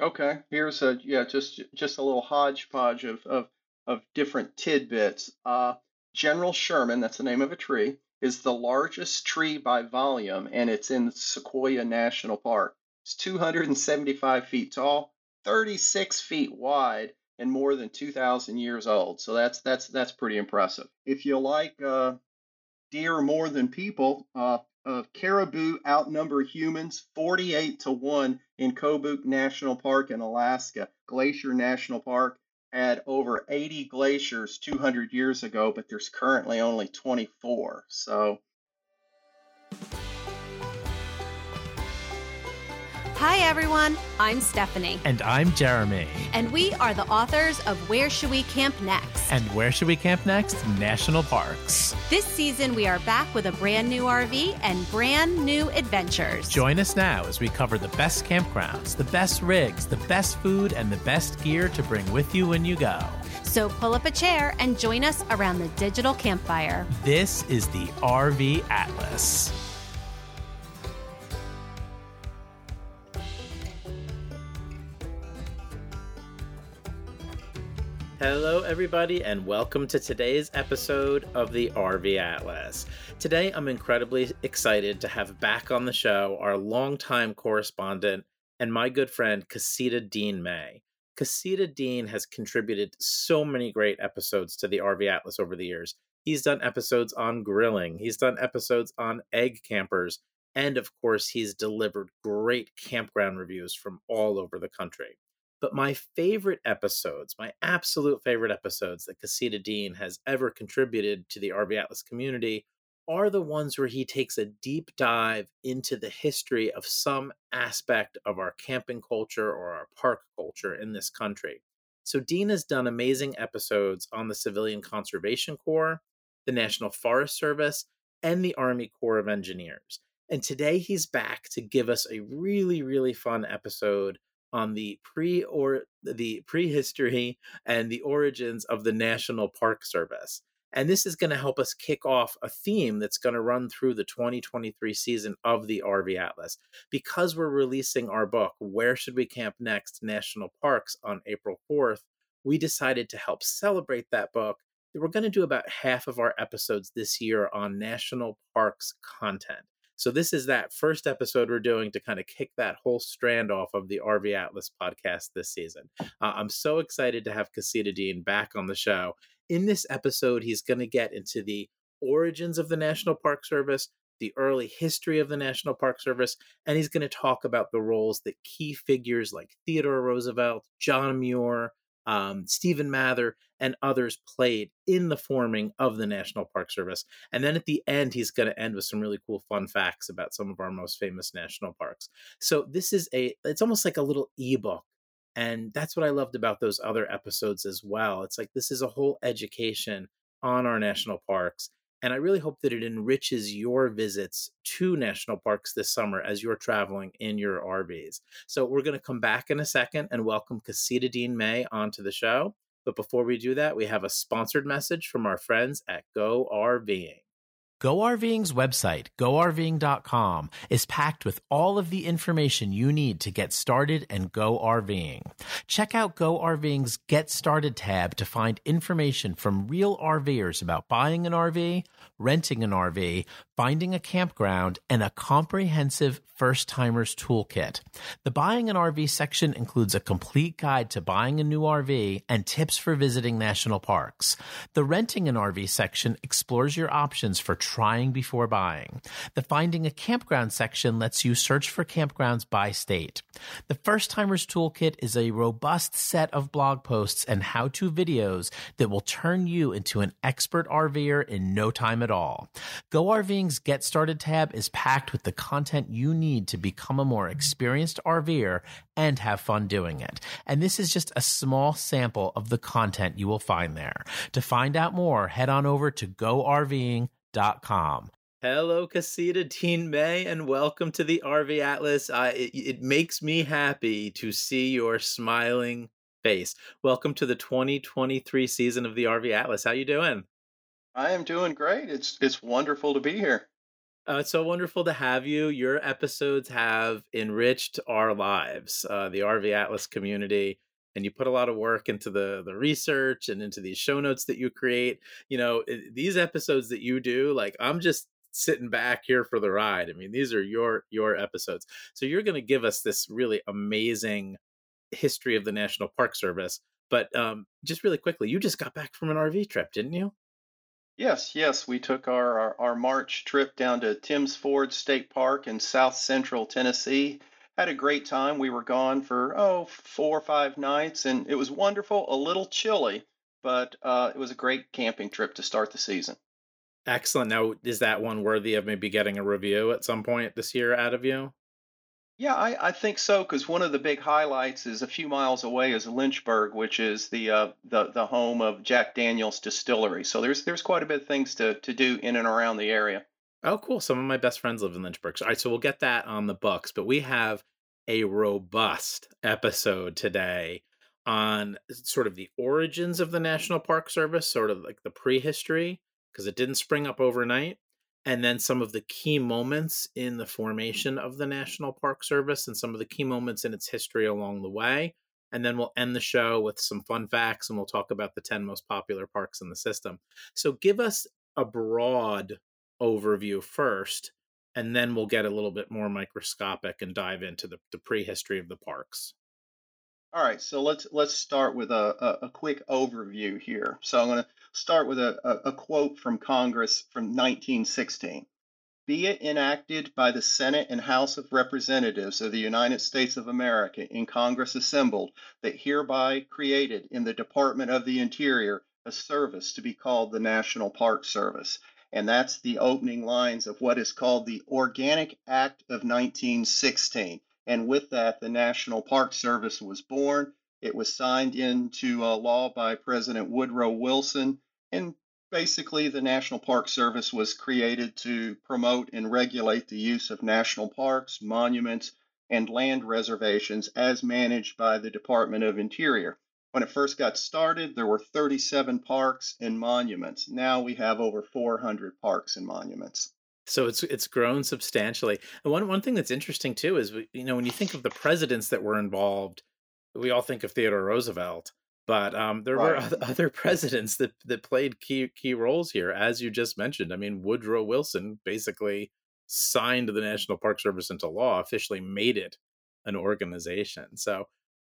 Okay, here's a yeah, just just a little hodgepodge of of, of different tidbits. Uh, General Sherman, that's the name of a tree, is the largest tree by volume, and it's in Sequoia National Park. It's 275 feet tall, 36 feet wide, and more than 2,000 years old. So that's that's that's pretty impressive. If you like uh, deer more than people, uh, uh, caribou outnumber humans 48 to 1 in Kobuk National Park in Alaska. Glacier National Park had over 80 glaciers 200 years ago, but there's currently only 24. So Hi, everyone. I'm Stephanie. And I'm Jeremy. And we are the authors of Where Should We Camp Next? And Where Should We Camp Next? National Parks. This season, we are back with a brand new RV and brand new adventures. Join us now as we cover the best campgrounds, the best rigs, the best food, and the best gear to bring with you when you go. So pull up a chair and join us around the digital campfire. This is the RV Atlas. Hello, everybody, and welcome to today's episode of the RV Atlas. Today, I'm incredibly excited to have back on the show our longtime correspondent and my good friend, Casita Dean May. Casita Dean has contributed so many great episodes to the RV Atlas over the years. He's done episodes on grilling, he's done episodes on egg campers, and of course, he's delivered great campground reviews from all over the country. But my favorite episodes, my absolute favorite episodes that Casita Dean has ever contributed to the RV Atlas community are the ones where he takes a deep dive into the history of some aspect of our camping culture or our park culture in this country. So, Dean has done amazing episodes on the Civilian Conservation Corps, the National Forest Service, and the Army Corps of Engineers. And today he's back to give us a really, really fun episode on the pre or the prehistory and the origins of the National Park Service. And this is going to help us kick off a theme that's going to run through the 2023 season of the RV Atlas. Because we're releasing our book, Where Should We Camp Next? National Parks on April 4th, we decided to help celebrate that book. We're going to do about half of our episodes this year on national parks content. So this is that first episode we're doing to kind of kick that whole strand off of the RV Atlas podcast this season. Uh, I'm so excited to have Casita Dean back on the show. In this episode, he's going to get into the origins of the National Park Service, the early history of the National Park Service, and he's going to talk about the roles that key figures like Theodore Roosevelt, John Muir, um, Stephen Mather, and others played in the forming of the National Park Service. And then at the end, he's going to end with some really cool fun facts about some of our most famous national parks. So this is a, it's almost like a little ebook. And that's what I loved about those other episodes as well. It's like this is a whole education on our national parks and I really hope that it enriches your visits to national parks this summer as you're traveling in your RVs. So we're going to come back in a second and welcome Casita Dean May onto the show. But before we do that, we have a sponsored message from our friends at Go RVing. GoRVing's website, GoRVing.com, is packed with all of the information you need to get started and go RVing. Check out Go GoRVing's Get Started tab to find information from real RVers about buying an RV, renting an RV, finding a campground, and a comprehensive first timers toolkit. The Buying an RV section includes a complete guide to buying a new RV and tips for visiting national parks. The Renting an RV section explores your options for trying before buying. The Finding a Campground section lets you search for campgrounds by state. The First Timers Toolkit is a robust set of blog posts and how to videos that will turn you into an expert RVer in no time at all. Go RVing's Get Started tab is packed with the content you need to become a more experienced RVer and have fun doing it. And this is just a small sample of the content you will find there. To find out more, head on over to GoRVing.com com. Hello, Casita Dean May, and welcome to the RV Atlas. Uh, it, it makes me happy to see your smiling face. Welcome to the 2023 season of the RV Atlas. How you doing? I am doing great. It's it's wonderful to be here. Uh, it's so wonderful to have you. Your episodes have enriched our lives, uh, the RV Atlas community, and you put a lot of work into the the research and into these show notes that you create. You know, these episodes that you do, like I'm just sitting back here for the ride. I mean, these are your your episodes. So you're going to give us this really amazing history of the National Park Service. But um, just really quickly, you just got back from an RV trip, didn't you? Yes, yes, we took our, our, our March trip down to Tims Ford State Park in South Central Tennessee. Had a great time. We were gone for, oh, four or five nights, and it was wonderful, a little chilly, but uh, it was a great camping trip to start the season. Excellent. Now, is that one worthy of maybe getting a review at some point this year out of you? Yeah, I, I think so, because one of the big highlights is a few miles away is Lynchburg, which is the uh, the the home of Jack Daniel's distillery. So there's there's quite a bit of things to to do in and around the area. Oh, cool. Some of my best friends live in Lynchburg. All right, so we'll get that on the books, but we have a robust episode today on sort of the origins of the National Park Service, sort of like the prehistory, because it didn't spring up overnight, and then some of the key moments in the formation of the National Park Service and some of the key moments in its history along the way. And then we'll end the show with some fun facts and we'll talk about the 10 most popular parks in the system. So give us a broad overview first, and then we'll get a little bit more microscopic and dive into the, the prehistory of the parks. All right, so let's let's start with a, a, a quick overview here. So I'm going to start with a, a, a quote from Congress from 1916. Be it enacted by the Senate and House of Representatives of the United States of America in Congress assembled that hereby created in the Department of the Interior a service to be called the National Park Service. And that's the opening lines of what is called the Organic Act of 1916. And with that, the National Park Service was born. It was signed into uh, law by President Woodrow Wilson. And basically, the National Park Service was created to promote and regulate the use of national parks, monuments, and land reservations as managed by the Department of Interior. When it first got started, there were 37 parks and monuments. Now we have over 400 parks and monuments. So it's it's grown substantially. And one one thing that's interesting too is you know when you think of the presidents that were involved, we all think of Theodore Roosevelt, but um, there were other presidents that that played key key roles here, as you just mentioned. I mean, Woodrow Wilson basically signed the National Park Service into law, officially made it an organization. So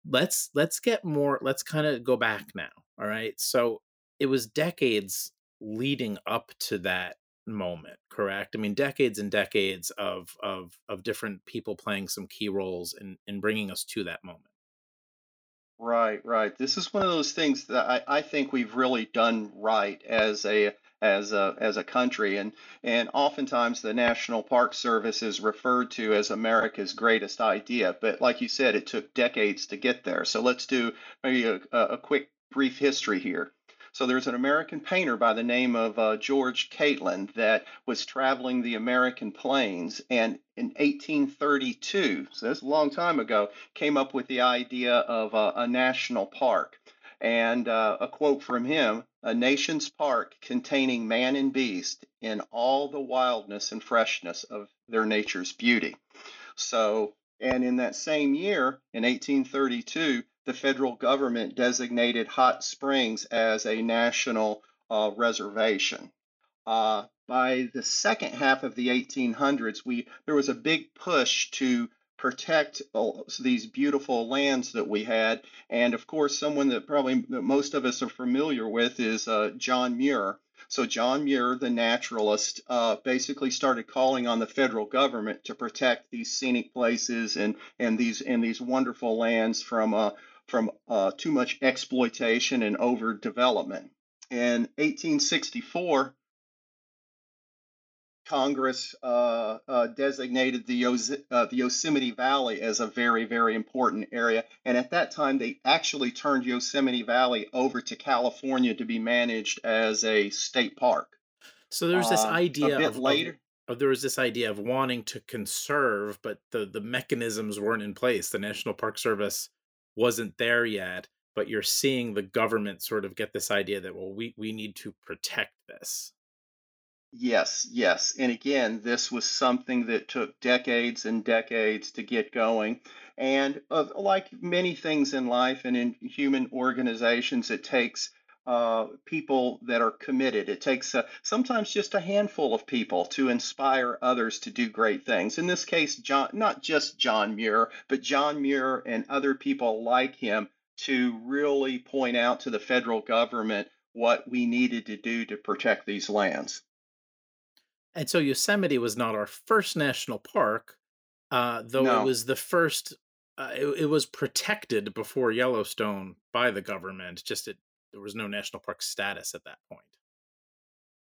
let's let's get more. Let's kind of go back now. All right. So it was decades leading up to that moment correct i mean decades and decades of of of different people playing some key roles in in bringing us to that moment Right, right. This is one of those things that I, I think we've really done right as a as a as a country, and and oftentimes the National Park Service is referred to as America's greatest idea. But like you said, it took decades to get there. So let's do maybe a, a a quick brief history here. So there's an American painter by the name of uh, George Catlin that was traveling the American plains, and in 1832, so that's a long time ago, came up with the idea of a, a national park. And uh, a quote from him a nation's park containing man and beast in all the wildness and freshness of their nature's beauty. So, and in that same year, in 1832, the federal government designated Hot Springs as a national uh, reservation. Uh, by the second half of the 1800s, we there was a big push to protect all these beautiful lands that we had, and of course, someone that probably that most of us are familiar with is uh, John Muir. So John Muir, the naturalist, uh, basically started calling on the federal government to protect these scenic places and and these and these wonderful lands from uh, from uh, too much exploitation and overdevelopment. In 1864, Congress uh, uh, designated the, Yos- uh, the Yosemite Valley as a very, very important area. And at that time, they actually turned Yosemite Valley over to California to be managed as a state park. so there's this a idea bit of, of later, of there was this idea of wanting to conserve but the the mechanisms weren't in place the national park service wasn't there yet but you're seeing the government sort of get this idea that well we we need to protect this Yes, yes. And again, this was something that took decades and decades to get going. And uh, like many things in life and in human organizations, it takes uh, people that are committed. It takes uh, sometimes just a handful of people to inspire others to do great things. In this case, John, not just John Muir, but John Muir and other people like him to really point out to the federal government what we needed to do to protect these lands. And so Yosemite was not our first national park, uh, though No. it was the first. Uh, it, it was protected before Yellowstone by the government. Just it, there was no national park status at that point.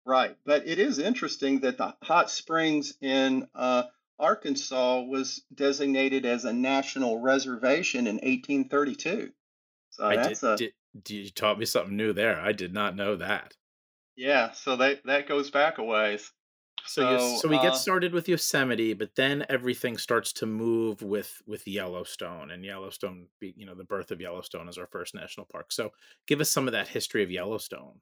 Right, but it is interesting that the hot springs in uh, Arkansas was designated as a national reservation in 1832. So I did, that's a did. You taught me something new there. I did not know that. yeah. So that that goes back a ways. So you, So so we get uh, started with Yosemite, but then everything starts to move with with Yellowstone, and Yellowstone, be- you know, the birth of Yellowstone is our first national park. So give us some of that history of Yellowstone.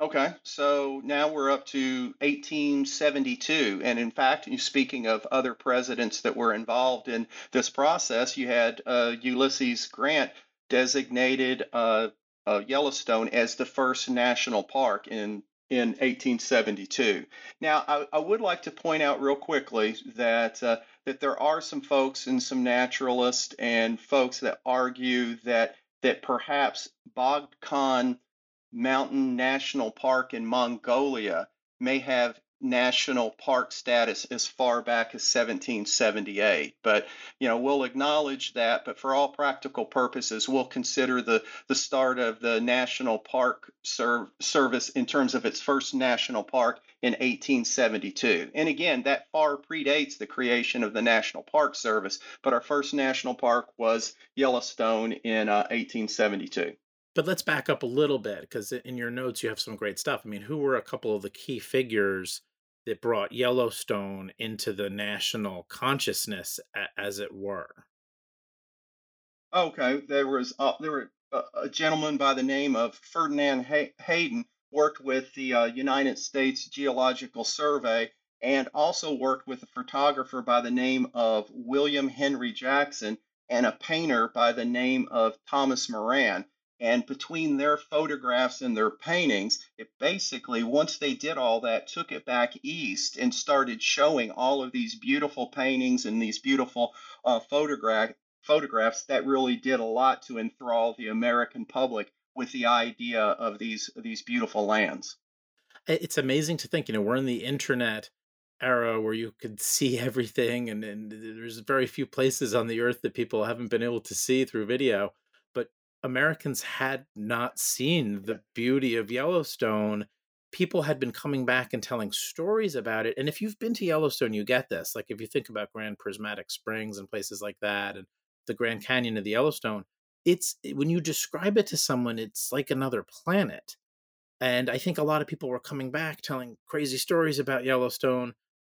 okay, so now we're up to 1872, and in fact, speaking of other presidents that were involved in this process, you had uh, Ulysses Grant designated uh, uh, Yellowstone as the first national park in in 1872. Now, I, I would like to point out real quickly that uh, that there are some folks and some naturalists and folks that argue that that perhaps Bogd Khan Mountain National Park in Mongolia may have national park status as far back as 1778 but you know we'll acknowledge that but for all practical purposes we'll consider the the start of the national park serv- service in terms of its first national park in 1872 and again that far predates the creation of the national park service but our first national park was yellowstone in uh, 1872 But let's back up a little bit because in your notes you have some great stuff. I mean, who were a couple of the key figures that brought Yellowstone into the national consciousness, as it were? Okay, there was uh, there were a, a gentleman by the name of Ferdinand Hay- Hayden worked with the uh, United States Geological Survey and also worked with a photographer by the name of William Henry Jackson and a painter by the name of Thomas Moran. And between their photographs and their paintings, it basically, once they did all that, took it back east and started showing all of these beautiful paintings and these beautiful uh, photograph photographs that really did a lot to enthrall the American public with the idea of these these beautiful lands. It's amazing to think, you know, we're in the internet era where you could see everything, and, and there's very few places on the earth that people haven't been able to see through video. Americans had not seen the beauty of Yellowstone. People had been coming back and telling stories about it. And if you've been to Yellowstone, you get this. Like if you think about Grand Prismatic Springs and places like that, and the Grand Canyon of the Yellowstone, it's when you describe it to someone, it's like another planet. And I think a lot of people were coming back telling crazy stories about Yellowstone.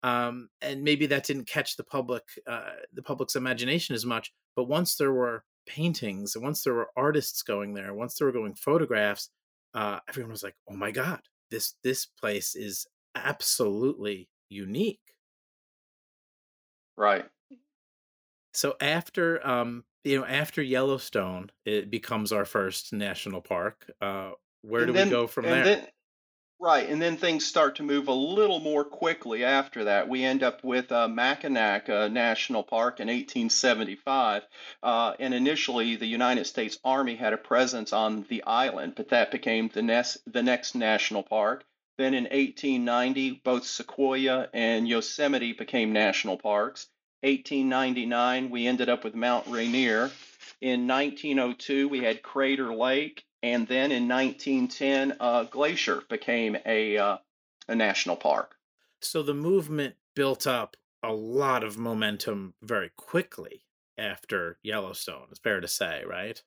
Um, and maybe that didn't catch the public, uh, the public's imagination as much. But once there were paintings, and once there were artists going there, once there were going photographs, uh, everyone was like, "Oh my god, this this place is absolutely unique." Right. So after um, you know, after Yellowstone, it becomes our first national park. Uh, where And do then we go from and there? then right, and then things start to move a little more quickly after that. We end up with uh, Mackinac uh, National Park in 1875, uh, and initially the United States Army had a presence on the island, but that became the the next national park. Then in 1890, both Sequoia and Yosemite became national parks. 1899, we ended up with Mount Rainier. In 1902, we had Crater Lake, and then in 1910, uh, Glacier became a uh, a national park. So the movement built up a lot of momentum very quickly after Yellowstone. It's fair to say, right?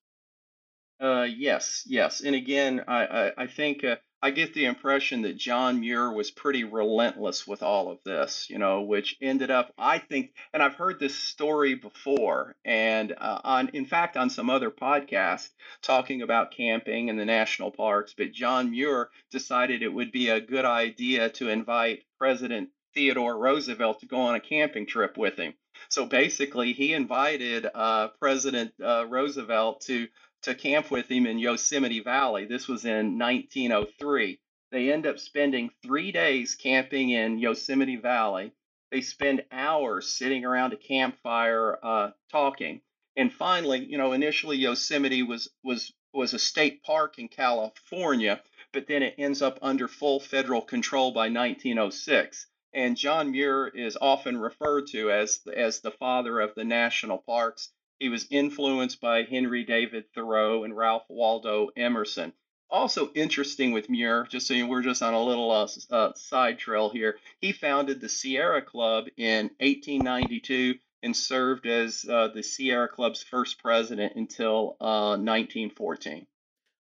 Uh, yes, yes. And again, I, I, I think uh, I get the impression that John Muir was pretty relentless with all of this, you know, which ended up, I think, and I've heard this story before, and uh, on, in fact, on some other podcast talking about camping in the national parks. But John Muir decided it would be a good idea to invite President Theodore Roosevelt to go on a camping trip with him. So basically, he invited uh, President uh, Roosevelt to to camp with him in Yosemite Valley. This was in 1903. They end up spending three days camping in Yosemite Valley. They spend hours sitting around a campfire uh, talking. And finally, you know, initially Yosemite was was was a state park in California, but then it ends up under full federal control by 1906. And John Muir is often referred to as as the father of the national parks he was influenced by Henry David Thoreau and Ralph Waldo Emerson. Also interesting with Muir, just so you, we're just on a little uh, uh, side trail here, he founded the Sierra Club in 1892 and served as uh, the Sierra Club's first president until 1914. Uh,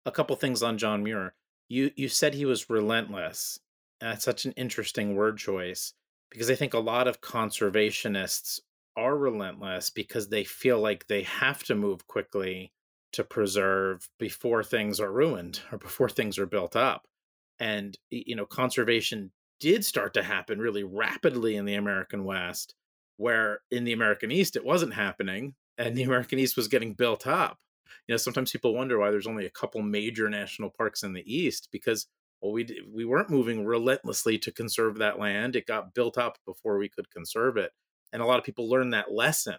a couple things on John Muir. You you said he was relentless. That's such an interesting word choice because I think a lot of conservationists are relentless because they feel like they have to move quickly to preserve before things are ruined or before things are built up. And, you know, conservation did start to happen really rapidly in the American West, where in the American East it wasn't happening and the American East was getting built up. You know, sometimes people wonder why there's only a couple major national parks in the East because well, we we weren't moving relentlessly to conserve that land. It got built up before we could conserve it and a lot of people learned that lesson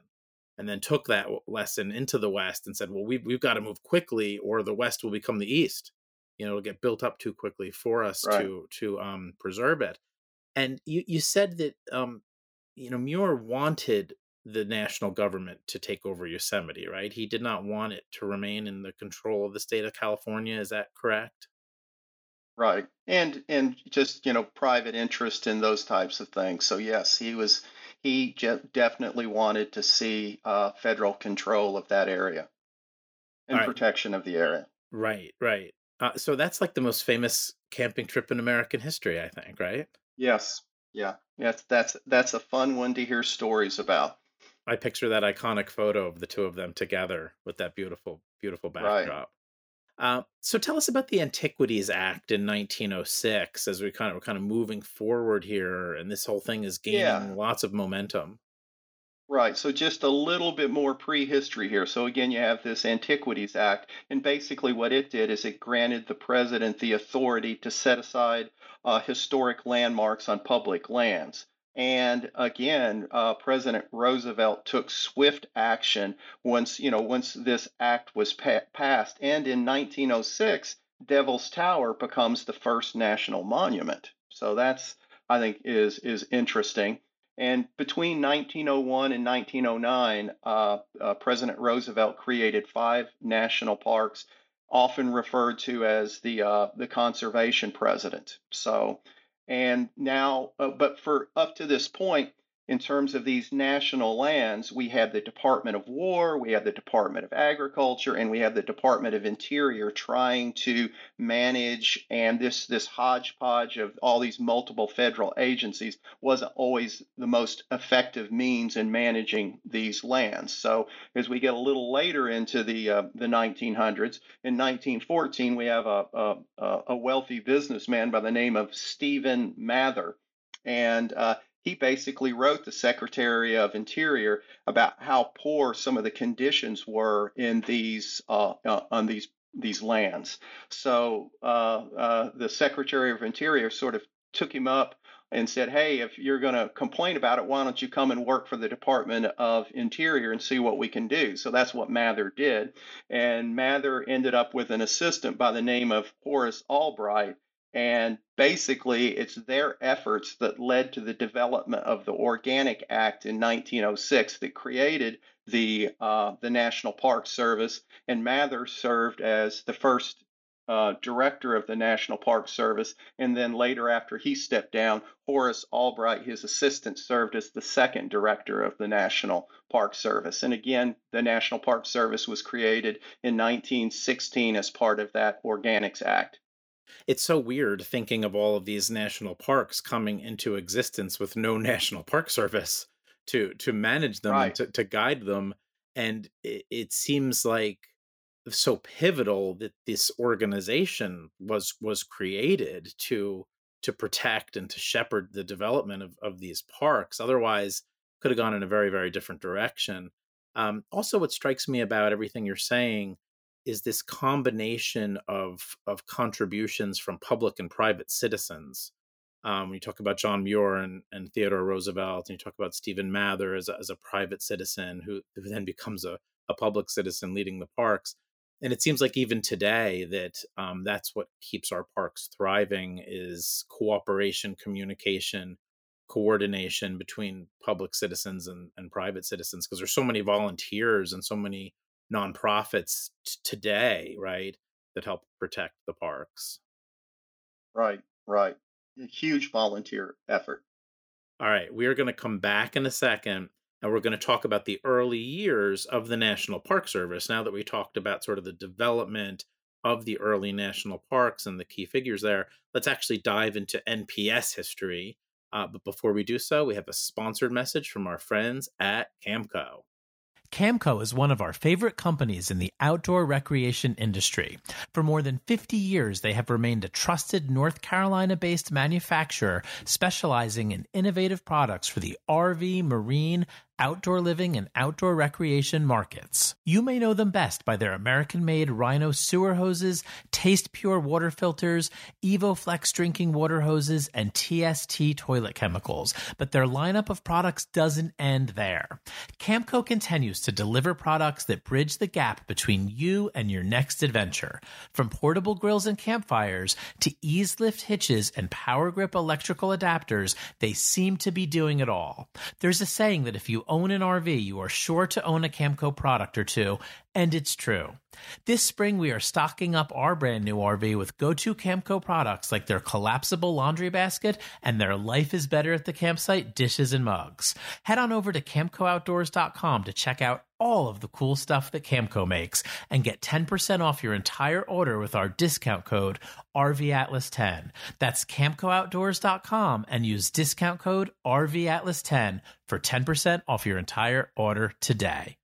and then took that lesson into the west and said well we've, we've got to move quickly or the west will become the east. You know it'll get built up too quickly for us right. to to um preserve it. And you you said that um you know muir wanted the national government to take over yosemite right? He did not want it to remain in the control of the state of california. Is that correct? Right and and just you know private interest in those types of things. So yes he was he definitely wanted to see uh, federal control of that area and right. protection of the area. Right, right. Uh, so that's like the most famous camping trip in American history, I think, right? Yes. Yeah. Yes, that's that's a fun one to hear stories about. I picture that iconic photo of the two of them together with that beautiful, beautiful backdrop. Right. Uh, so tell us about the Antiquities Act in 1906 as we kind of we're kind of moving forward here, and this whole thing is gaining yeah. lots of momentum. Right. So just a little bit more prehistory here. So again, you have this Antiquities Act, and basically what it did is it granted the president the authority to set aside uh, historic landmarks on public lands. And again, uh, President Roosevelt took swift action once you know once this act was pa- passed. And in 1906, Devil's Tower becomes the first national monument. So that's I think is is interesting. And between 1901 and 1909, uh, uh, President Roosevelt created five national parks, often referred to as the uh, the conservation president. So and now, uh, but for up to this point, in terms of these national lands, we had the Department of War, we had the Department of Agriculture, and we had the Department of Interior trying to manage. And this this hodgepodge of all these multiple federal agencies wasn't always the most effective means in managing these lands. So as we get a little later into the uh, the 1900s, in 1914 we have a, a, a wealthy businessman by the name of Stephen Mather, and uh, he basically wrote the Secretary of Interior about how poor some of the conditions were in these uh, uh, on these these lands. So uh, uh the Secretary of Interior sort of took him up and said, "Hey, if you're going to complain about it, why don't you come and work for the Department of Interior and see what we can do?" So that's what Mather did, and Mather ended up with an assistant by the name of Horace Albright and basically, it's their efforts that led to the development of the Organic Act in 1906 that created the uh, the National Park Service. And Mather served as the first uh, director of the National Park Service. And then later, after he stepped down, Horace Albright, his assistant, served as the second director of the National Park Service. And again, the National Park Service was created in 1916 as part of that Organics Act. It's so weird thinking of all of these national parks coming into existence with no National Park Service to to manage them right. and to, to guide them. And it, it seems like so pivotal that this organization was was created to to protect and to shepherd the development of, of these parks otherwise could have gone in a very very different direction um, also what strikes me about everything you're saying is this combination of of contributions from public and private citizens. Um, you talk about John Muir and, and Theodore Roosevelt, and you talk about Stephen Mather as a, as a private citizen who, who then becomes a, a public citizen leading the parks, and it seems like even today that um, that's what keeps our parks thriving is cooperation communication coordination between public citizens and, and private citizens because there's so many volunteers and so many nonprofits t- today right that help protect the parks right right a huge volunteer effort all right we are going to come back in a second and we're going to talk about the early years of the National Park Service. Now that we talked about sort of the development of the early national parks and the key figures there, let's actually dive into NPS history. Uh, but before we do so, we have a sponsored message from our friends at Camco. Camco is one of our favorite companies in the outdoor recreation industry. For more than 50 years, they have remained a trusted North Carolina based manufacturer specializing in innovative products for the RV, marine, outdoor living and outdoor recreation markets. You may know them best by their American made Rhino sewer hoses, Taste Pure water filters, EvoFlex drinking water hoses, and TST toilet chemicals, but their lineup of products doesn't end there. Camco continues to deliver products that bridge the gap between you and your next adventure. From portable grills and campfires to Eaz-Lift hitches and power grip electrical adapters, they seem to be doing it all. There's a saying that if you own an RV, you are sure to own a Camco product or two, and it's true. This spring, we are stocking up our brand new RV with go to Camco products like their collapsible laundry basket and their Life is Better at the Campsite dishes and mugs. Head on over to CamcoOutdoors.com to check out all of the cool stuff that Camco makes and get 10% off your entire order with our discount code RVAtlas10. That's CamcoOutdoors.com and use discount code RVAtlas10 for 10% off your entire order today.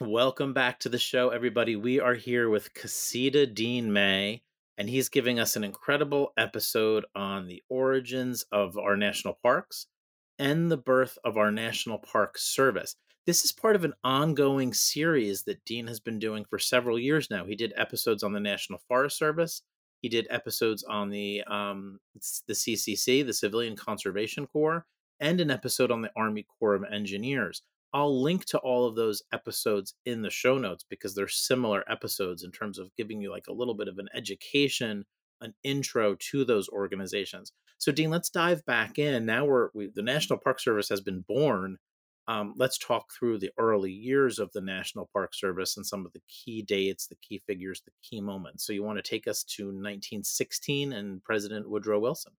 Welcome back to the show, everybody. We are here with Casita Dean May, and he's giving us an incredible episode on the origins of our national parks and the birth of our National Park Service. This is part of an ongoing series that Dean has been doing for several years now. He did episodes on the National Forest Service. He did episodes on the um, the CCC, the Civilian Conservation Corps, and an episode on the Army Corps of Engineers. I'll link to all of those episodes in the show notes because they're similar episodes in terms of giving you like a little bit of an education, an intro to those organizations. So, Dean, let's dive back in. Now we're we, the National Park Service has been born. Um, let's talk through the early years of the National Park Service and some of the key dates, the key figures, the key moments. So, you want to take us to 1916 and President Woodrow Wilson?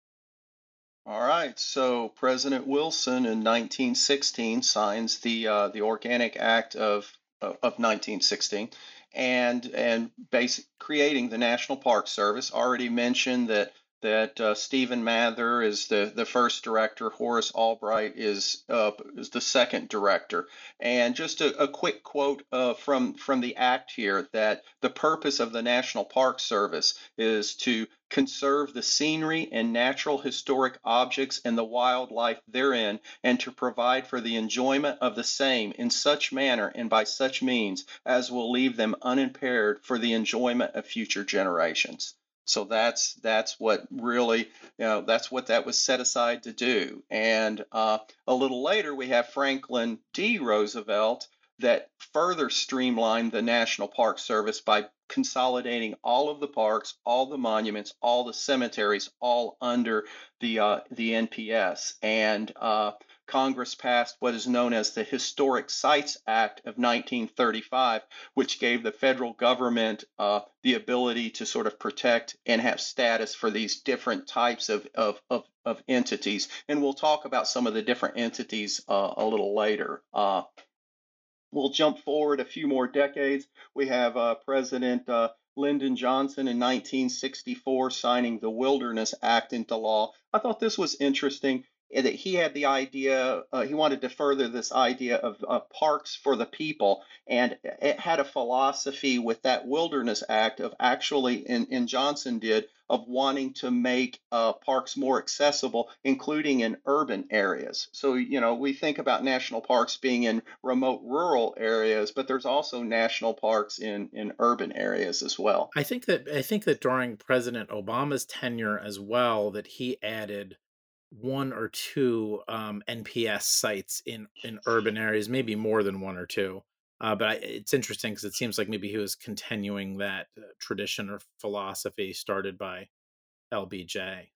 All right. So President Wilson in 1916 signs the uh, the Organic Act of of 1916, and and basic creating the National Park Service. Already mentioned that that uh, Stephen Mather is the, the first director, Horace Albright is uh, is the second director. And just a, a quick quote uh, from from the act here that the purpose of the National Park Service is to conserve the scenery and natural historic objects and the wildlife therein, and to provide for the enjoyment of the same in such manner and by such means as will leave them unimpaired for the enjoyment of future generations. So that's that's what really you know that's what that was set aside to do. And uh, a little later we have Franklin D. Roosevelt that further streamlined the National Park Service by consolidating all of the parks, all the monuments, all the cemeteries, all under the uh, the NPS. And uh, Congress passed what is known as the Historic Sites Act of 1935, which gave the federal government uh, the ability to sort of protect and have status for these different types of, of, of, of entities. And we'll talk about some of the different entities uh, a little later. Uh, we'll jump forward a few more decades. We have uh, President uh, Lyndon Johnson in 1964 signing the Wilderness Act into law. I thought this was interesting that he had the idea, uh, he wanted to further this idea of parks for the people, and it had a philosophy with that Wilderness Act of actually, and, and Johnson did, of wanting to make uh, parks more accessible, including in urban areas. So, you know, we think about national parks being in remote rural areas, but there's also national parks in, in urban areas as well. I think that I think that during President Obama's tenure as well, that he added one or two um, NPS sites in in urban areas, maybe more than one or two. Uh, but I, it's interesting because it seems like maybe he was continuing that uh, tradition or philosophy started by LBJ.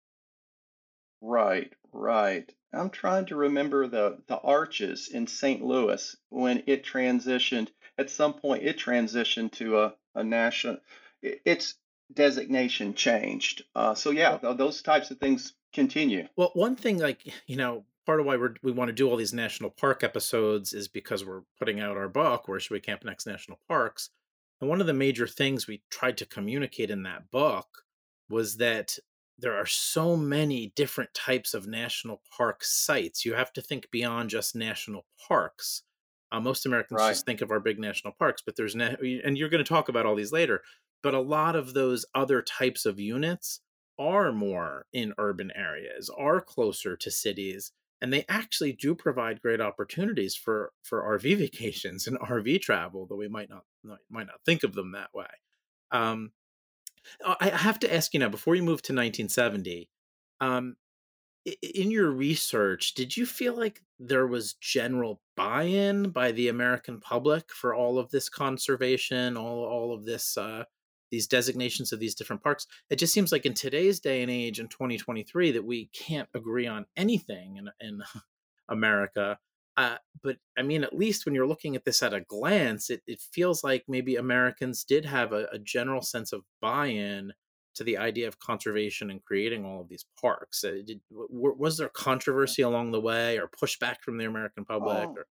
Right, right. I'm trying to remember the the arches in St. Louis when it transitioned. At some point, it transitioned to a a national. Its designation changed. Uh, so yeah, those types of things continue. Well, one thing, like you know, part of why we we want to do all these national park episodes is because we're putting out our book, Where Should We Camp Next National Parks? And one of the major things we tried to communicate in that book was that there are so many different types of national park sites. You have to think beyond just national parks. Uh, most Americans right. just think of our big national parks, but there's na- and you're going to talk about all these later. But a lot of those other types of units are more in urban areas, are closer to cities, and they actually do provide great opportunities for for RV vacations and RV travel, though we might not might not think of them that way. Um, I have to ask you now before you move to 1970. Um, in your research, did you feel like there was general buy-in by the American public for all of this conservation, all all of this uh, these designations of these different parks. It just seems like in today's day and age in 2023 that we can't agree on anything in, in America. Uh, but I mean, at least when you're looking at this at a glance, it, it feels like maybe Americans did have a, a general sense of buy in to the idea of conservation and creating all of these parks. Uh, did, w- was there controversy along the way or pushback from the American public? Oh, or?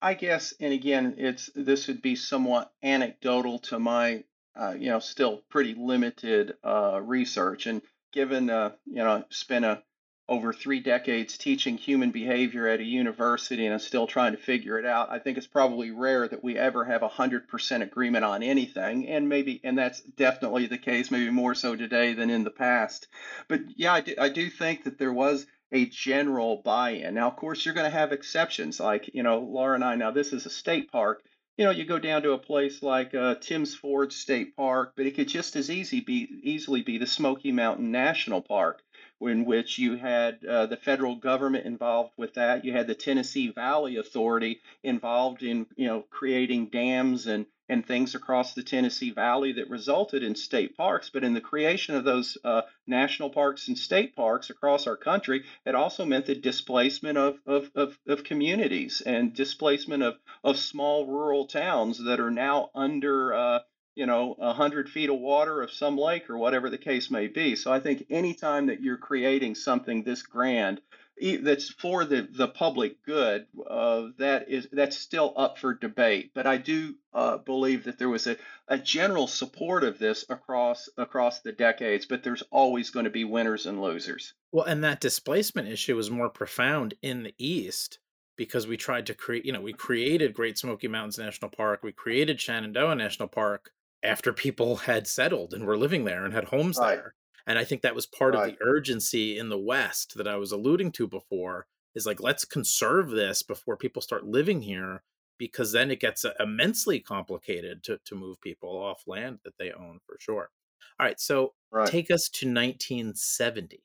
I guess, and again, it's this would be somewhat anecdotal to my uh, you know, still pretty limited uh, research. And given, uh, you know, spent a, over three decades teaching human behavior at a university and I'm still trying to figure it out, I think it's probably rare that we ever have a 100% agreement on anything. And maybe, and that's definitely the case, maybe more so today than in the past. But yeah, I do, I do think that there was a general buy-in. Now, of course, you're going to have exceptions, like you know, Laura and I. Now, this is a state park, you know, you go down to a place like uh, Tims Ford State Park, but it could just as easy be easily be the Smoky Mountain National Park, in which you had uh, the federal government involved with that. You had the Tennessee Valley Authority involved in, you know, creating dams and and things across the Tennessee Valley that resulted in state parks. But in the creation of those uh, national parks and state parks across our country, it also meant the displacement of, of, of, of communities and displacement of, of small rural towns that are now under. Uh, you know, 100 feet of water of some lake or whatever the case may be. So I think anytime that you're creating something this grand, that's for the, the public good, uh, that is that's still up for debate. But I do uh, believe that there was a, a general support of this across across the decades. But there's always going to be winners and losers. Well, and that displacement issue was more profound in the East because we tried to create. You know, we created Great Smoky Mountains National Park, we created Shenandoah National Park after people had settled and were living there and had homes right. there and i think that was part right. of the urgency in the west that i was alluding to before is like let's conserve this before people start living here because then it gets uh, immensely complicated to, to move people off land that they own for sure all right so right. take us to 1970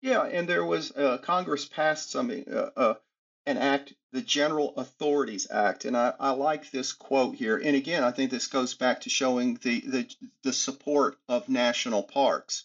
yeah and there was uh, congress passed something uh, uh, an act, the General Authorities Act. And I, I like this quote here. And again, I think this goes back to showing the, the, the support of national parks.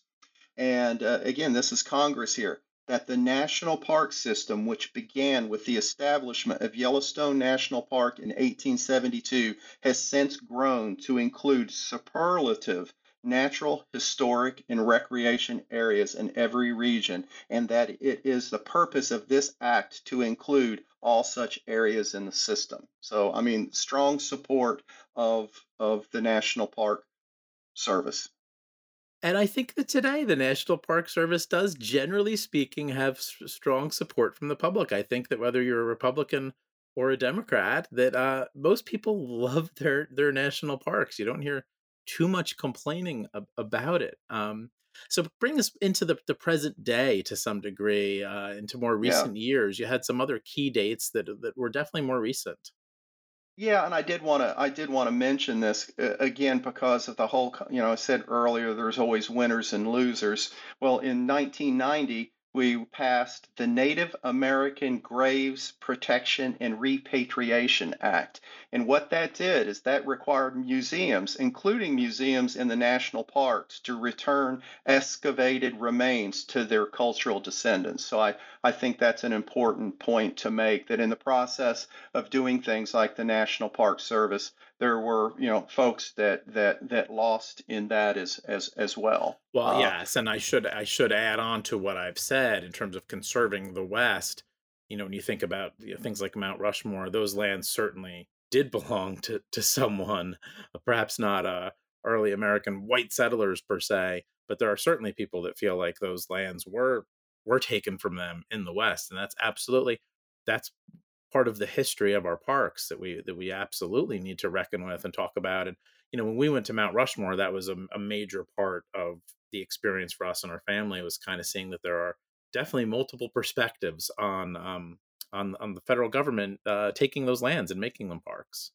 And uh, again, this is Congress here. that the National Park System, which began with the establishment of Yellowstone National Park in 1872, has since grown to include superlative natural, historic, and recreation areas in every region, and that it is the purpose of this act to include all such areas in the system. So, I mean, strong support of of the National Park Service. And I think that today the National Park Service does, generally speaking, have strong support from the public. I think that whether you're a Republican or a Democrat, that uh, most people love their their national parks. You don't hear too much complaining ab- about it. Um, so bring us into the, the present day to some degree, uh, into more Yeah. recent years. You had some other key dates that that were definitely more recent. Yeah, and I did want to I did want to mention this uh, again because of the whole, you know, I said earlier there's always winners and losers. Well, in 1990, we passed the Native American Graves Protection and Repatriation Act. And what that did is that required museums, including museums in the national parks, to return excavated remains to their cultural descendants. So I, I think that's an important point to make that in the process of doing things like the National Park Service, there were you know folks that that that lost in that as as as well. Well, Uh, yes, and I should I should add on to what I've said in terms of conserving the West. You know, when you think about you know, things like Mount Rushmore, those lands certainly did belong to to someone, perhaps not uh, early American white settlers per se, but there are certainly people that feel like those lands were were taken from them in the West, and that's absolutely that's part of the history of our parks that we that we absolutely need to reckon with and talk about. And you know, when we went to Mount Rushmore, that was a, a major part of the experience for us and our family was kind of seeing that there are definitely multiple perspectives on um, on on the federal government uh, taking those lands and making them parks.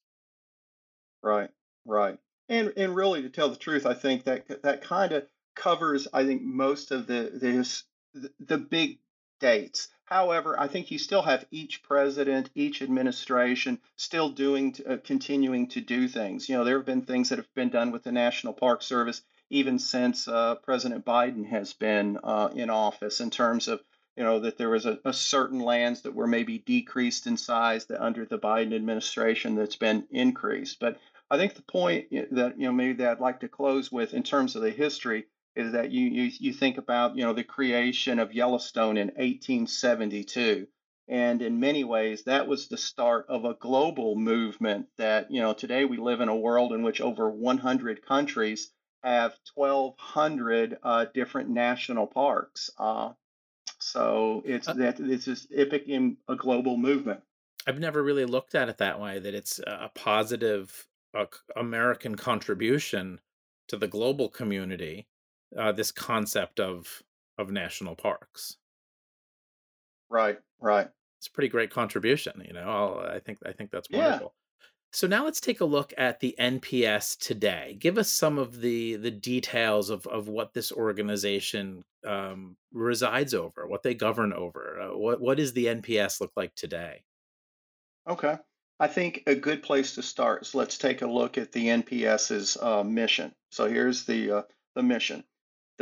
Right, right. And and really, to tell the truth, I think that that kind of covers, I think, most of the this the, the big dates. However, I think you still have each president, each administration still doing, uh, continuing to do things. You know, there have been things that have been done with the National Park Service even since uh, President Biden has been uh, in office in terms of you know that there was a, a certain lands that were maybe decreased in size that under the Biden administration that's been increased. But I think the point that you know maybe that I'd like to close with in terms of the history is that you you, you think about you know the creation of Yellowstone in 1872 and in many ways that was the start of a global movement that you know today we live in a world in which over 100 countries have 1200 uh, different national parks uh, so it's Uh, that it's just it became a global movement I've never really looked at it that way. That it's a positive uh, American contribution to the global community. Uh, this concept of of national parks. right right It's a pretty great contribution. You know, I'll, I think I think that's yeah wonderful. So now let's take a look at the NPS today. Give us some of the the details of of what this organization um, resides over, what they govern over. Uh, what what does the NPS look like today? Okay. I think a good place to start is let's take a look at the NPS's uh, mission. So here's the uh, the mission.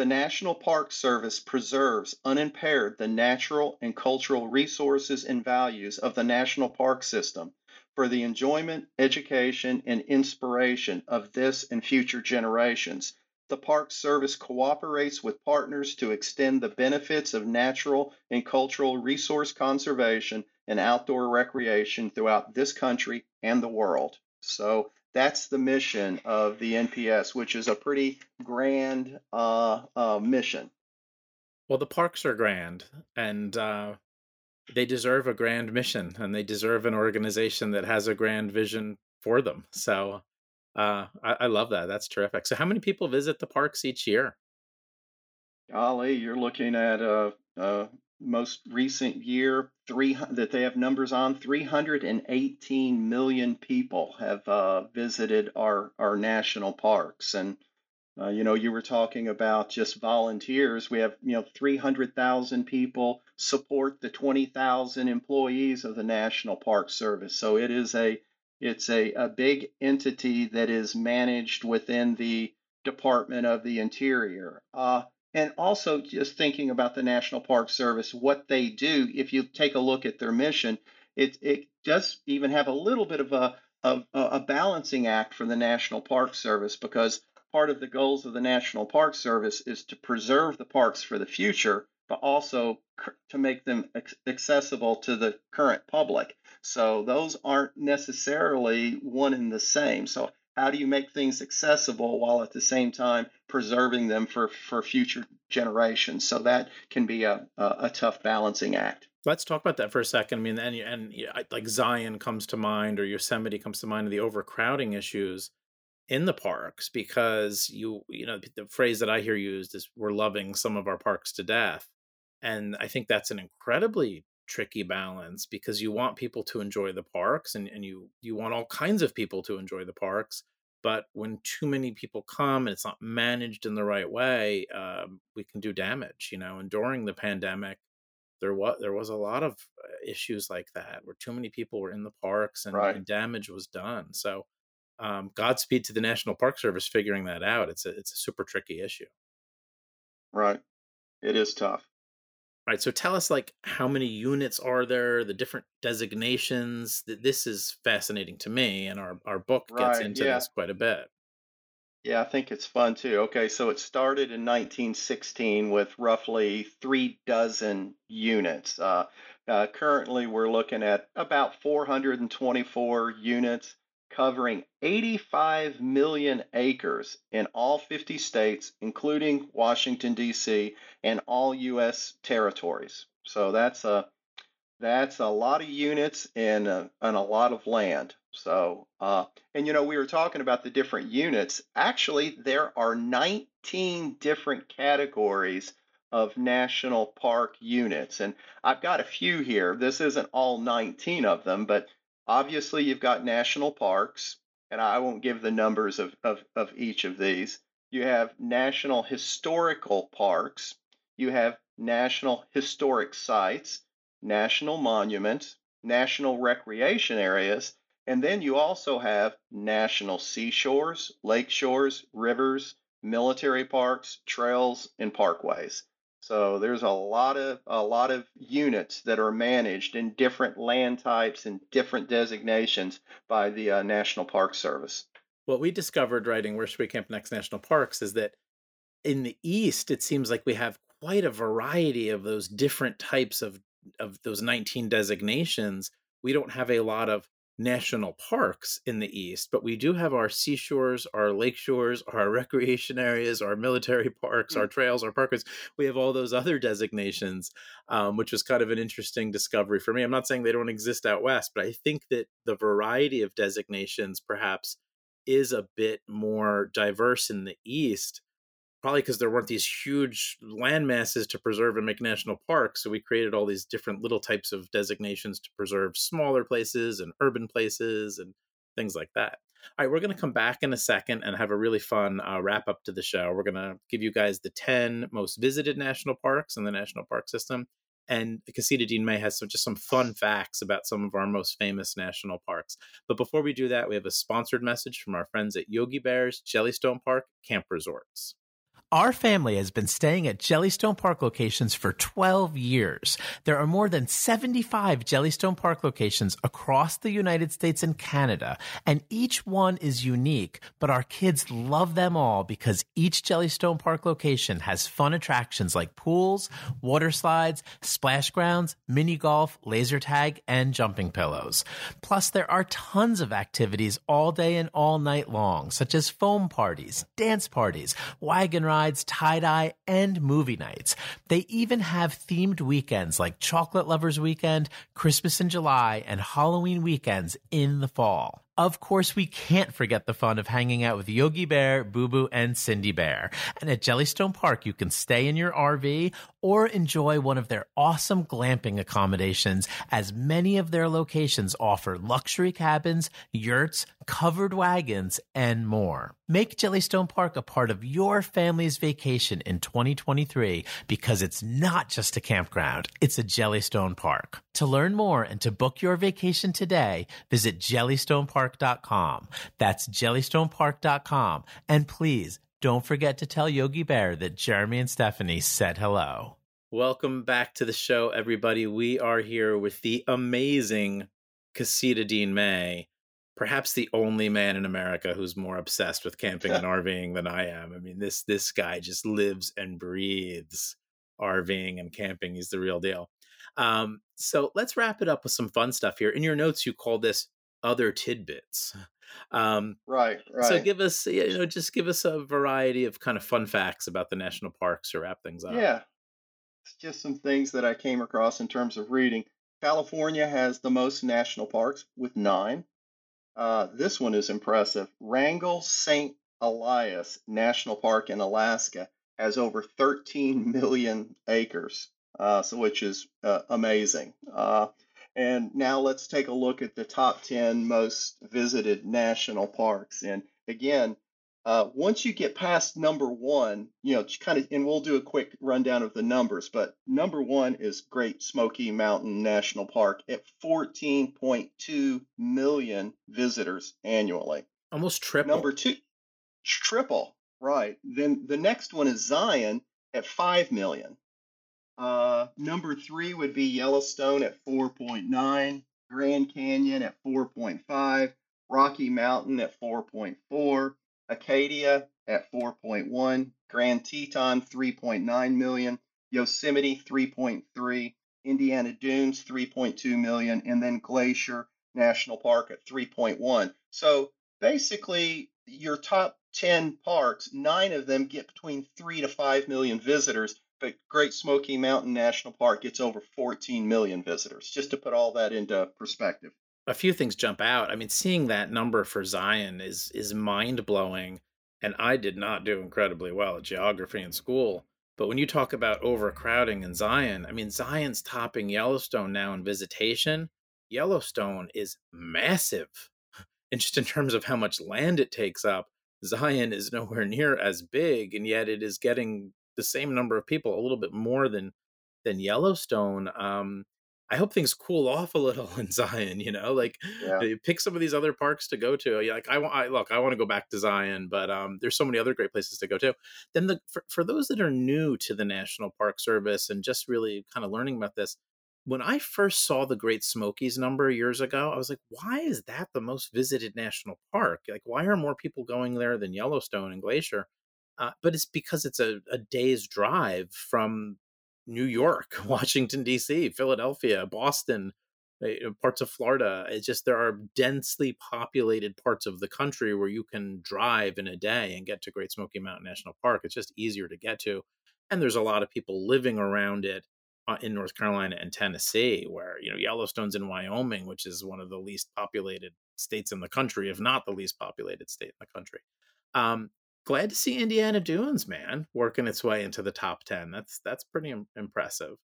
The National Park Service preserves unimpaired the natural and cultural resources and values of the national park system for the enjoyment, education, and inspiration of this and future generations. The Park Service cooperates with partners to extend the benefits of natural and cultural resource conservation and outdoor recreation throughout this country and the world. So that's the mission of the NPS, which is a pretty grand uh, uh, mission. Well, the parks are grand, and uh, they deserve a grand mission, and they deserve an organization that has a grand vision for them. So uh, I, I love that. That's terrific. So, how many people visit the parks each year? Golly, you're looking at a, a most recent year three that they have numbers on 318 million people have uh, visited our our national parks. And uh, you know you were talking about just volunteers. We have you know 300,000 people support the 20,000 employees of the National Park Service. So it is a it's a, a big entity that is managed within the Department of the Interior. Uh, and also just thinking about the National Park Service, what they do. If you take a look at their mission, it it does even have a little bit of a of a balancing act for the National Park Service because part of the goals of the National Park Service is to preserve the parks for the future, but also to make them accessible to the current public. So those aren't necessarily one and the same. So how do you make things accessible while at the same time preserving them for, for future generations? So that can be a, a, a tough balancing act. Let's talk about that for a second. I mean, and and like Zion comes to mind, or Yosemite comes to mind, the overcrowding issues in the parks because you you know the phrase that I hear used is we're loving some of our parks to death, and I think that's an incredibly tricky balance because you want people to enjoy the parks and, and you you want all kinds of people to enjoy the parks but when too many people come and it's not managed in the right way um, we can do damage you know and during the pandemic there was there was a lot of uh, issues like that where too many people were in the parks and, right. and damage was done. So um, godspeed to the national park service figuring that out. It's a it's a super tricky issue. Right. It is tough right so tell us like how many units are there the different designations this is fascinating to me and our, our book gets right, into yeah. this quite a bit. Yeah i think it's fun too. Okay so it started in 1916 with roughly three dozen units. Uh, uh, currently we're looking at about 424 units covering 85 million acres in all 50 states, including Washington, D.C., and all U.S. territories. So that's a that's a lot of units and a, and a lot of land. So, uh, and you know, we were talking about the different units. Actually, there are 19 different categories of national park units. And I've got a few here. This isn't all 19 of them, but Obviously, you've got national parks, and I won't give the numbers of, of, of each of these. You have national historical parks, you have national historic sites, national monuments, national recreation areas, and then you also have national seashores, lake shores, rivers, military parks, trails, and parkways. So there's a lot of a lot of units that are managed in different land types and different designations by the uh, National Park Service. What we discovered writing Where Should We Camp Next National Parks is that in the East, it seems like we have quite a variety of those different types of of those 19 designations. We don't have a lot of national parks in the east, but we do have our seashores, our lake shores, our recreation areas, our military parks, mm-hmm. our trails, our parkways. We have all those other designations, um, which was kind of an interesting discovery for me. I'm not saying they don't exist out west, but I think that the variety of designations perhaps is a bit more diverse in the east probably because there weren't these huge land masses to preserve and make national parks. So we created all these different little types of designations to preserve smaller places and urban places and things like that. All right, we're going to come back in a second and have a really fun uh, wrap up to the show. We're going to give you guys the 10 most visited national parks in the national park system. And Casita Dean May has some, just some fun facts about some of our most famous national parks. But before we do that, we have a sponsored message from our friends at Yogi Bear's Jellystone Park Camp Resorts. Our family has been staying at Jellystone Park locations for 12 years. There are more than 75 Jellystone Park locations across the United States and Canada, and each one is unique, but our kids love them all because each Jellystone Park location has fun attractions like pools, water slides, splash grounds, mini golf, laser tag, and jumping pillows. Plus, there are tons of activities all day and all night long, such as foam parties, dance parties, wagon rides, rides, tie dye, and movie nights. They even have themed weekends like Chocolate Lovers Weekend, Christmas in July, and Halloween weekends in the fall. Of course, we can't forget the fun of hanging out with Yogi Bear, Boo Boo, and Cindy Bear. And at Jellystone Park, you can stay in your RV or enjoy one of their awesome glamping accommodations, as many of their locations offer luxury cabins, yurts, covered wagons, and more. Make Jellystone Park a part of your family's vacation in 2023 because it's not just a campground, it's a Jellystone Park. To learn more and to book your vacation today, visit jellystonepark.com. That's jellystonepark.com. And please Don't forget to tell Yogi Bear that Jeremy and Stephanie said hello. Welcome back to the show, everybody. We are here with the amazing Casita Dean May, perhaps the only man in America who's more obsessed with camping and RVing than I am. I mean, this this guy just lives and breathes RVing and camping. He's the real deal. Um, so let's wrap it up with some fun stuff here. In your notes, you call this other tidbits. Um, right, right. So give us, you know, just give us a variety of kind of fun facts about the national parks to wrap things up. Yeah, it's just some things that I came across in terms of reading. California has the most national parks with nine. Uh, this one is impressive. Wrangell St. Elias National Park in Alaska has over 13 million acres, uh, so which is uh, amazing. And now let's take a look at the top 10 most visited national parks. And again, uh, once you get past number one, you know, kind of, and we'll do a quick rundown of the numbers, but number one is Great Smoky Mountain National Park at 14.2 million visitors annually. Almost triple. Number two, triple, right. Then the next one is Zion at 5 million. Uh, number three would be Yellowstone at 4.9, Grand Canyon at 4.5, Rocky Mountain at 4.4, Acadia at 4.1, Grand Teton 3.9 million, Yosemite 3.3, Indiana Dunes 3.2 million, and then Glacier National Park at 3.1. So basically, your top 10 parks, nine of them get between three to five million visitors, but Great Smoky Mountain National Park gets over 14 million visitors, just to put all that into perspective a few things jump out. I mean, seeing that number for Zion is is mind blowing, and I did not do incredibly well at geography in school. But when you talk about overcrowding in Zion, I mean, Zion's topping Yellowstone now in visitation. Yellowstone is massive, and just in terms of how much land it takes up, Zion is nowhere near as big, and yet it is getting the same number of people, a little bit more than than Yellowstone. Um, I hope things cool off a little in Zion. You know, like yeah. pick some of these other parks to go to. Like I want, I look, I want to go back to Zion, but um, there's so many other great places to go to. Then the for, for those that are new to the National Park Service and just really kind of learning about this, when I first saw the Great Smokies number years ago, I was like, why is that the most visited national park? Like, why are more people going there than Yellowstone and Glacier? Uh, but it's because it's a, a day's drive from New York, Washington D.C., Philadelphia, Boston, eh, parts of Florida. It's just there are densely populated parts of the country where you can drive in a day and get to Great Smoky Mountain National Park. It's just easier to get to, and there's a lot of people living around it uh, in North Carolina and Tennessee, where you know Yellowstone's in Wyoming, which is one of the least populated states in the country, if not the least populated state in the country. Um, glad to see Indiana Dunes, man, working its way into the top ten. That's that's pretty Im- impressive.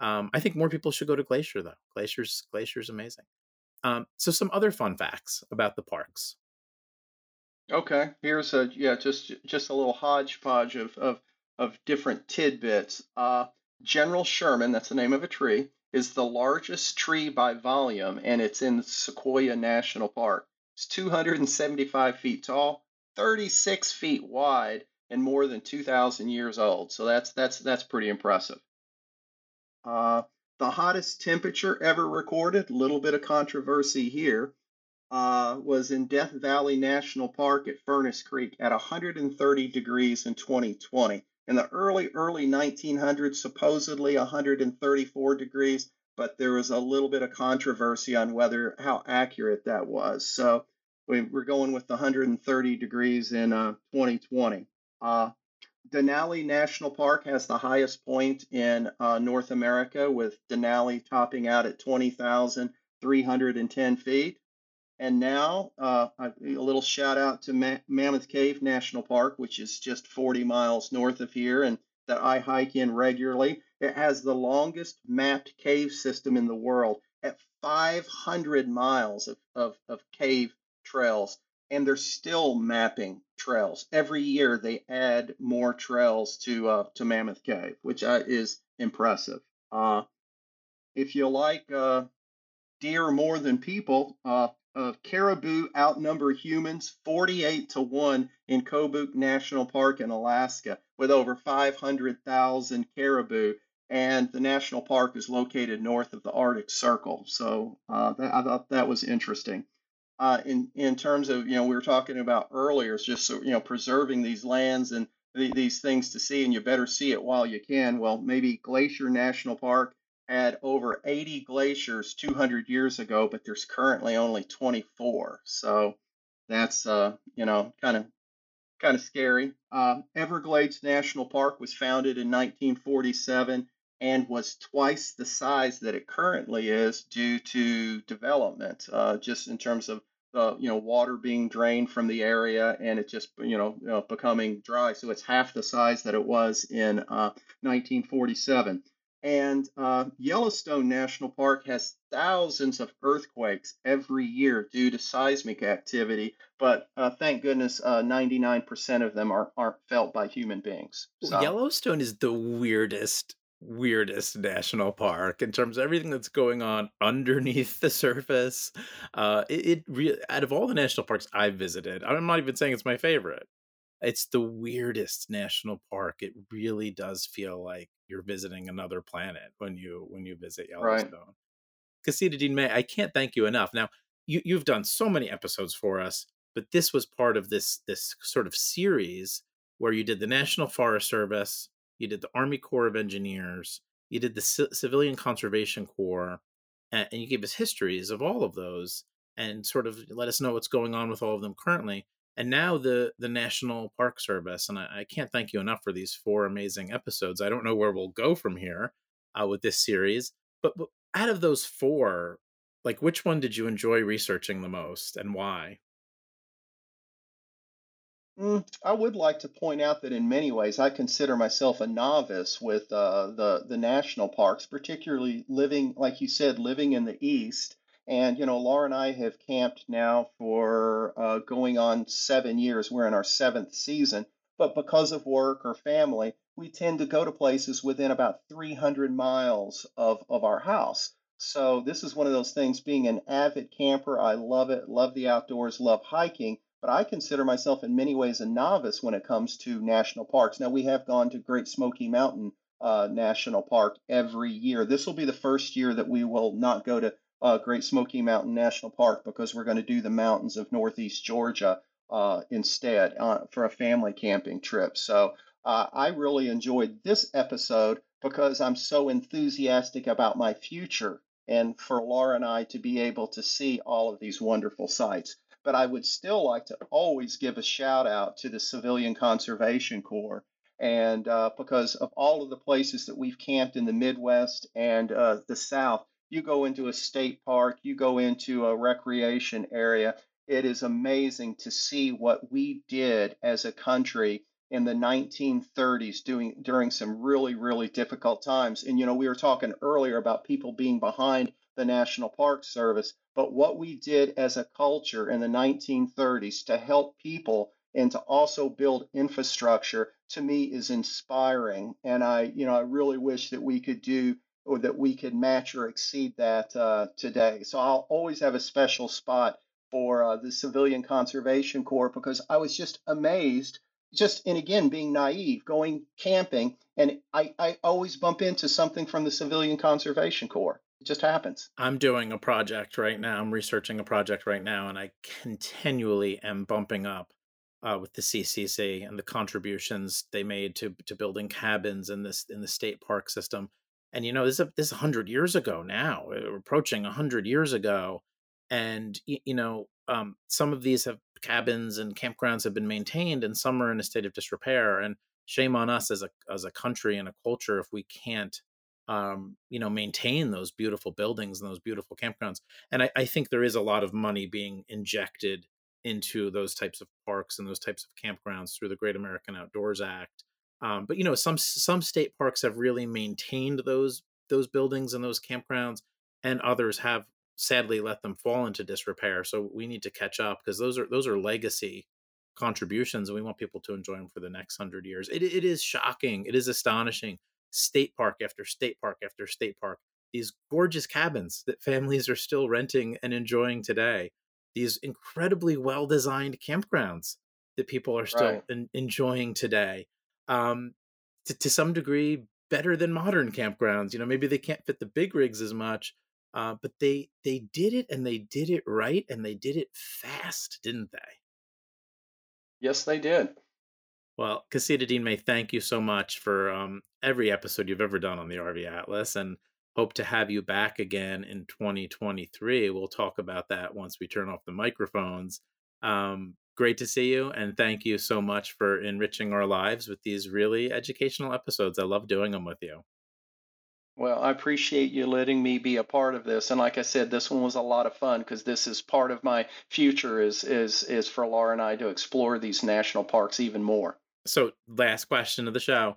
Um, I think more people should go to Glacier though. Glacier's Glacier's amazing. Um, so some other fun facts about the parks. Okay, here's a yeah, just just a little hodgepodge of of of different tidbits. Uh, General Sherman, that's the name of a tree, is the largest tree by volume, and it's in Sequoia National Park. It's 275 feet tall, 36 feet wide and more than 2,000 years old. So that's that's that's pretty impressive. Uh, the hottest temperature ever recorded, a little bit of controversy here, uh, was in Death Valley National Park at Furnace Creek at 130 degrees in 2020. In the early early 1900s, supposedly 134 degrees, but there was a little bit of controversy on whether how accurate that was. So we're going with 130 degrees in uh, 2020. Uh, Denali National Park has the highest point in uh, North America, with Denali topping out at 20,310 feet. And now, uh, a little shout out to Ma- Mammoth Cave National Park, which is just 40 miles north of here and that I hike in regularly. It has the longest mapped cave system in the world at 500 miles of, of, of cave trails and they're still mapping trails every year they add more trails to uh, to mammoth cave which uh, is impressive uh, if you like uh, deer more than people uh, uh, caribou outnumber humans 48 to 1 in Kobuk National Park in Alaska with over 500,000 caribou. And the national park is located north of the Arctic Circle. So I thought that was interesting. Uh, in in terms of you know we were talking about earlier, it's just you know preserving these lands and th- these things to see, and you better see it while you can. Well, maybe Glacier National Park had over 80 glaciers 200 years ago, but there's currently only 24. So that's uh, you know kind of kind of scary. Uh, Everglades National Park was founded in 1947 and was twice the size that it currently is due to development, uh, just in terms of uh, you know water being drained from the area and it just you know, you know becoming dry. So it's half the size that it was in uh, 1947. And uh, Yellowstone National Park has thousands of earthquakes every year due to seismic activity, but uh, thank goodness, 99% uh, of them are, aren't felt by human beings. So. Yellowstone is the weirdest weirdest national park in terms of everything that's going on underneath the surface. Uh, it, it re- out of all the national parks I've visited, I'm not even saying it's my favorite. It's the weirdest national park. It really does feel like you're visiting another planet when you when you visit Yellowstone. Right. Casita Dean May, I can't thank you enough. Now, you, you've done so many episodes for us, but this was part of this this sort of series where you did the National Forest Service, you did the Army Corps of Engineers, you did the C- Civilian Conservation Corps, and, and you gave us histories of all of those and sort of let us know what's going on with all of them currently. And now the the National Park Service, and I, I can't thank you enough for these four amazing episodes. I don't know where we'll go from here uh, with this series, but, but out of those four, like which one did you enjoy researching the most and why? Mm, I would like to point out that in many ways I consider myself a novice with uh, the the national parks, particularly living, like you said, living in the East. And you know, Laura and I have camped now for uh, going on seven years. We're in our seventh season, but because of work or family, we tend to go to places within about 300 miles of of our house. So this is one of those things. Being an avid camper, I love it. Love the outdoors. Love hiking but I consider myself in many ways a novice when it comes to national parks. Now, we have gone to Great Smoky Mountain uh, National Park every year. This will be the first year that we will not go to uh, Great Smoky Mountain National Park because we're going to do the mountains of Northeast Georgia uh, instead uh, for a family camping trip. So uh, I really enjoyed this episode because I'm so enthusiastic about my future and for Laura and I to be able to see all of these wonderful sites but I would still like to always give a shout out to the Civilian Conservation Corps. And uh, because of all of the places that we've camped in the Midwest and uh, the South, you go into a state park, you go into a recreation area. It is amazing to see what we did as a country in the 1930s doing during some really really difficult times and you know we were talking earlier about people being behind the National Park Service, but what we did as a culture in the 1930s to help people and to also build infrastructure to me is inspiring. And I, you know, I really wish that we could do or that we could match or exceed that uh, today. So I'll always have a special spot for uh, the Civilian Conservation Corps because I was just amazed just and again being naive going camping and I, I always bump into something from the civilian conservation corps it just happens. I'm doing a project right now. I'm researching a project right now, and I continually am bumping up uh, with the CCC and the contributions they made to to building cabins in this in the state park system. And you know, this is a, this hundred years ago now. We're approaching hundred years ago, and you know, um, some of these have cabins and campgrounds have been maintained, and some are in a state of disrepair. And shame on us as a as a country and a culture if we can't um, you know, maintain those beautiful buildings and those beautiful campgrounds. And I, I, think there is a lot of money being injected into those types of parks and those types of campgrounds through the Great American Outdoors Act. Um, but you know, some some state parks have really maintained those those buildings and those campgrounds, and others have sadly let them fall into disrepair. So we need to catch up because those are those are legacy contributions, and we want people to enjoy them for the next hundred years. It, it is shocking. It is astonishing state park after state park after state park, these gorgeous cabins that families are still renting and enjoying today. these incredibly well designed campgrounds that people are still Right. en- enjoying today. Um, to, to some degree, better than modern campgrounds. You know, maybe they can't fit the big rigs as much, uh, but they they did it and they did it right and they did it fast, didn't they? Yes, they did. Well, Casita Dean May, thank you so much for um, every episode you've ever done on the RV Atlas and hope to have you back again in 2023. We'll talk about that once we turn off the microphones. Um, great to see you, and thank you so much for enriching our lives with these really educational episodes. I love doing them with you. Well, I appreciate you letting me be a part of this. And like I said, this one was a lot of fun because this is part of my future is is is for Laura and I to explore these national parks even more. So, last question of the show.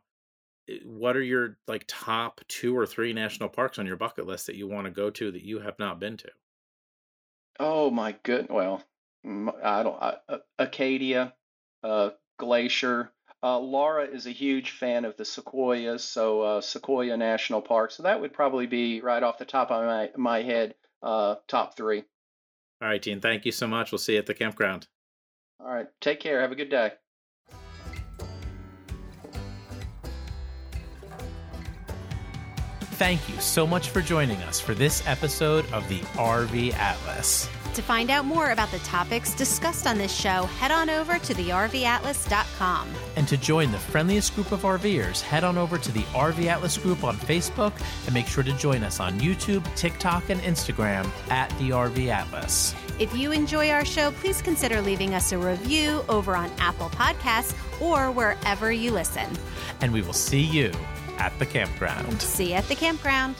Uh, What are your like top two or three national parks on your bucket list that you want to go to that you have not been to? Oh my good. Well, I don't. I, uh, Acadia, uh, Glacier. Uh, Laura is a huge fan of the sequoias, so uh, Sequoia National Park. So that would probably be right off the top of my my head, uh, top three. All right, Dean, thank you so much. We'll see you at the campground. All right. Take care. Have a good day. Thank you so much for joining us for this episode of the RV Atlas. To find out more about the topics discussed on this show, head on over to thervatlas.com. And to join the friendliest group of RVers, head on over to the RV Atlas group on Facebook and make sure to join us on YouTube, TikTok, and Instagram at the RV Atlas. If you enjoy our show, please consider leaving us a review over on Apple Podcasts or wherever you listen. And we will see you at the campground. See you at the campground.